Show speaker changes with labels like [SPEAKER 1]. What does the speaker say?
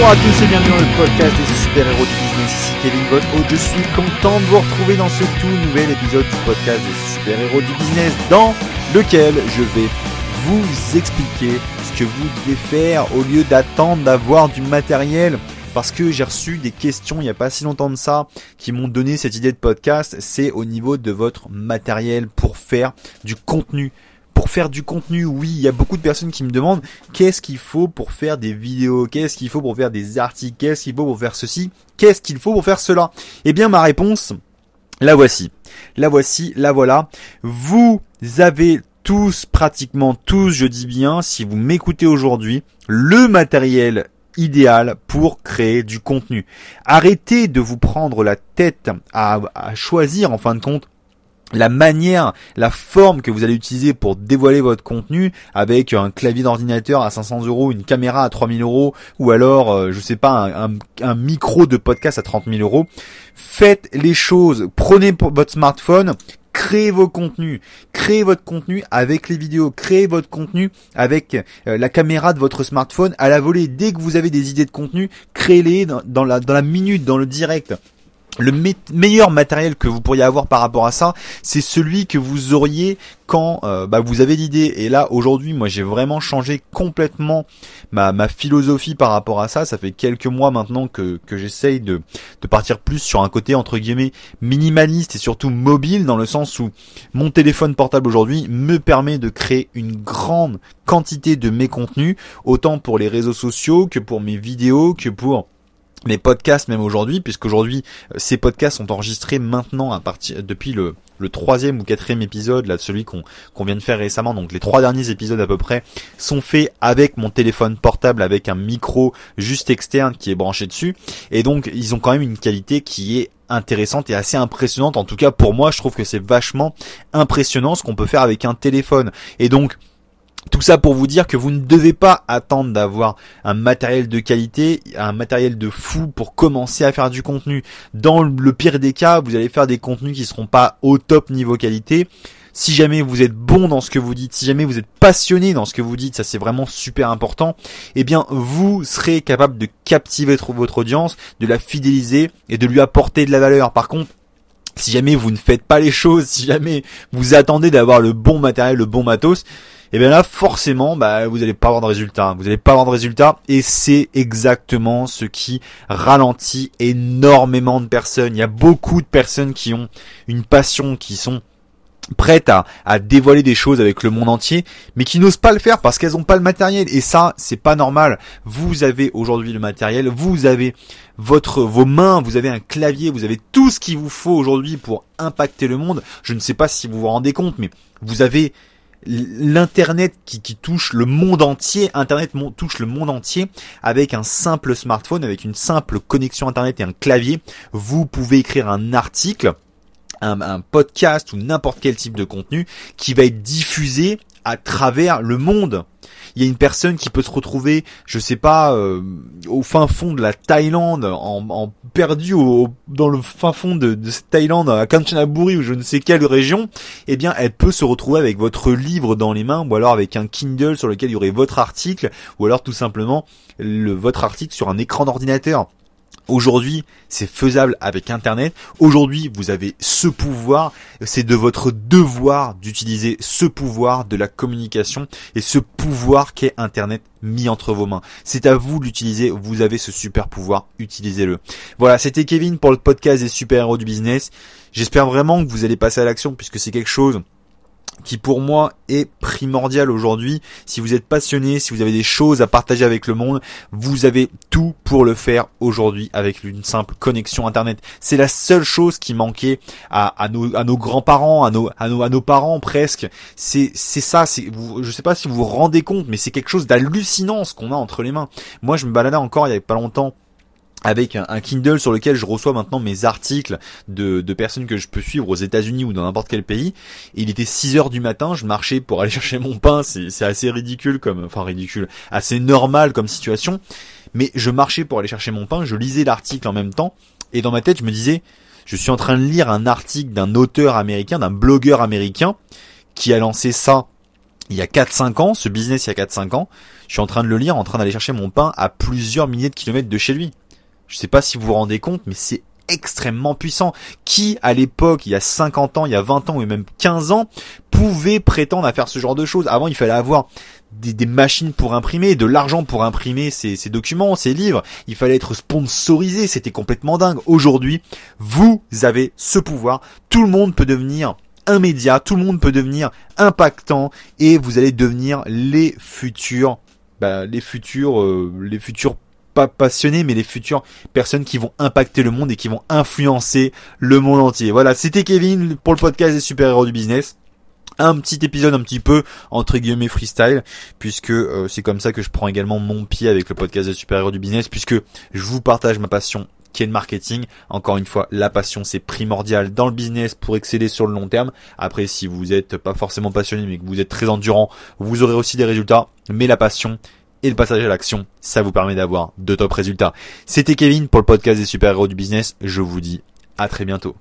[SPEAKER 1] Bonjour à tous et bienvenue dans le podcast des super-héros du business. Ici Kevin votre Je suis content de vous retrouver dans ce tout nouvel épisode du podcast des super-héros du business dans lequel je vais vous expliquer ce que vous devez faire au lieu d'attendre d'avoir du matériel. Parce que j'ai reçu des questions il n'y a pas si longtemps de ça qui m'ont donné cette idée de podcast. C'est au niveau de votre matériel pour faire du contenu pour faire du contenu, oui, il y a beaucoup de personnes qui me demandent qu'est-ce qu'il faut pour faire des vidéos, qu'est-ce qu'il faut pour faire des articles, qu'est-ce qu'il faut pour faire ceci, qu'est-ce qu'il faut pour faire cela? Eh bien, ma réponse, la voici. La voici, la voilà. Vous avez tous, pratiquement tous, je dis bien, si vous m'écoutez aujourd'hui, le matériel idéal pour créer du contenu. Arrêtez de vous prendre la tête à, à choisir en fin de compte la manière, la forme que vous allez utiliser pour dévoiler votre contenu avec un clavier d'ordinateur à 500 euros, une caméra à 3000 euros ou alors, euh, je sais pas, un, micro de podcast à 30 000 euros. Faites les choses. Prenez votre smartphone, créez vos contenus, créez votre contenu avec les vidéos, créez votre contenu avec euh, la caméra de votre smartphone à la volée. Dès que vous avez des idées de contenu, créez-les dans, la, dans la minute, dans le direct le meilleur matériel que vous pourriez avoir par rapport à ça, c'est celui que vous auriez quand euh, bah, vous avez l'idée. Et là, aujourd'hui, moi, j'ai vraiment changé complètement ma, philosophie par rapport à ça. Ça fait quelques mois maintenant que, j'essaye de, de partir plus sur un côté, entre guillemets, minimaliste et surtout mobile, dans le sens où mon téléphone portable aujourd'hui me permet de créer une grande quantité de mes contenus, autant pour les réseaux sociaux que pour mes vidéos, que pour mes podcasts même aujourd'hui, puisqu'aujourd'hui euh, ces podcasts sont enregistrés maintenant à partir depuis le, troisième ou quatrième épisode, là celui qu'on qu'on vient de faire récemment, donc les trois derniers épisodes à peu près, sont faits avec mon téléphone portable avec un micro juste externe qui est branché dessus, et donc ils ont quand même une qualité qui est intéressante et assez impressionnante. En tout cas pour moi, je trouve que c'est vachement impressionnant ce qu'on peut faire avec un téléphone. Et donc tout ça pour vous dire que vous ne devez pas attendre d'avoir un matériel de qualité, un matériel de fou pour commencer à faire du contenu. Dans le pire des cas, vous allez faire des contenus qui seront pas au top niveau qualité. Si jamais vous êtes bon dans ce que vous dites, si jamais vous êtes passionné dans ce que vous dites, ça c'est vraiment super important, eh bien vous serez capable de captiver votre audience, de la fidéliser et de lui apporter de la valeur. Par contre, si jamais vous ne faites pas les choses, si jamais vous attendez d'avoir le bon matériel, le bon matos, et bien là forcément bah vous n'allez pas avoir de résultat, vous n'allez pas avoir de résultat et c'est exactement ce qui ralentit énormément de personnes. Il y a beaucoup de personnes qui ont une passion, qui sont prêtes à, à dévoiler des choses avec le monde entier, mais qui n'osent pas le faire parce qu'elles n'ont pas le matériel. Et ça, c'est pas normal. Vous avez aujourd'hui le matériel, vous avez votre vos mains, vous avez un clavier, vous avez tout ce qu'il vous faut aujourd'hui pour impacter le monde. Je ne sais pas si vous vous rendez compte, mais vous avez l'internet qui, qui, touche le monde entier, internet touche le monde entier avec un simple smartphone, avec une simple connexion internet et un clavier, vous pouvez écrire un article, un, podcast ou n'importe quel type de contenu qui va être diffusé à travers le monde il y a une personne qui peut se retrouver, je sais pas, euh, au fin fond de la Thaïlande, en, en perdu au, dans le fin fond de, de cette Thaïlande, à Kanchanaburi ou je ne sais quelle région, eh bien, elle peut se retrouver avec votre livre dans les mains, ou alors avec un Kindle sur lequel il y aurait votre article, ou alors tout simplement le, votre article sur un écran d'ordinateur. Aujourd'hui, c'est faisable avec Internet. Aujourd'hui, vous avez ce pouvoir. C'est de votre devoir d'utiliser ce pouvoir de la communication et ce pouvoir qu'est Internet mis entre vos mains. C'est à vous de l'utiliser. Vous avez ce super pouvoir. Utilisez-le. Voilà, c'était Kevin pour le podcast des super-héros du business. J'espère vraiment que vous allez passer à l'action puisque c'est quelque chose qui pour moi est primordial aujourd'hui. Si vous êtes passionné, si vous avez des choses à partager avec le monde, vous avez tout pour le faire aujourd'hui avec une simple connexion internet. C'est la seule chose qui manquait à, à nos, à nos grands-parents, à nos, à nos, à nos parents presque. C'est, ça. Vous, je sais pas si vous vous rendez compte, mais c'est quelque chose d'hallucinant ce qu'on a entre les mains. Moi, je me baladais encore il y a pas longtemps avec un, Kindle sur lequel je reçois maintenant mes articles de, de personnes que je peux suivre aux États-Unis ou dans n'importe quel pays. il était 6 heures du matin, je marchais pour aller chercher mon pain, c'est assez ridicule comme, enfin ridicule, assez normal comme situation. Mais je marchais pour aller chercher mon pain, je lisais l'article en même temps, et dans ma tête je me disais, je suis en train de lire un article d'un auteur américain, d'un blogueur américain, qui a lancé ça il y a 4-5 ans, ce business il y a 4-5 ans, je suis en train de le lire, en train d'aller chercher mon pain à plusieurs milliers de kilomètres de chez lui. Je sais pas si vous vous rendez compte, mais c'est extrêmement puissant. Qui, à l'époque, il y a 50 ans, il y a 20 ans ou même 15 ans, pouvait prétendre à faire ce genre de choses? Avant, il fallait avoir des, machines pour imprimer, de l'argent pour imprimer ces, ces, documents, ces livres. Il fallait être sponsorisé, c'était complètement dingue. Aujourd'hui, vous avez ce pouvoir. Tout le monde peut devenir un média, tout le monde peut devenir impactant et vous allez devenir les futurs, bah, les futurs, euh, les futurs pas passionnés, mais les futures personnes qui vont impacter le monde et qui vont influencer le monde entier. Voilà, c'était Kevin pour le podcast des super-héros du business un petit épisode un petit peu entre guillemets freestyle puisque euh, c'est comme ça que je prends également mon pied avec le podcast des super-héros du business puisque je vous partage ma passion qui est le marketing. Encore une fois, la passion c'est primordial dans le business pour exceller sur le long terme. Après, si vous êtes pas forcément passionné mais que vous êtes très endurant, vous aurez aussi des résultats. Mais la passion et le passage à l'action, ça vous permet d'avoir de top résultats. C'était Kevin pour le podcast des super-héros du business. Je vous dis à très bientôt.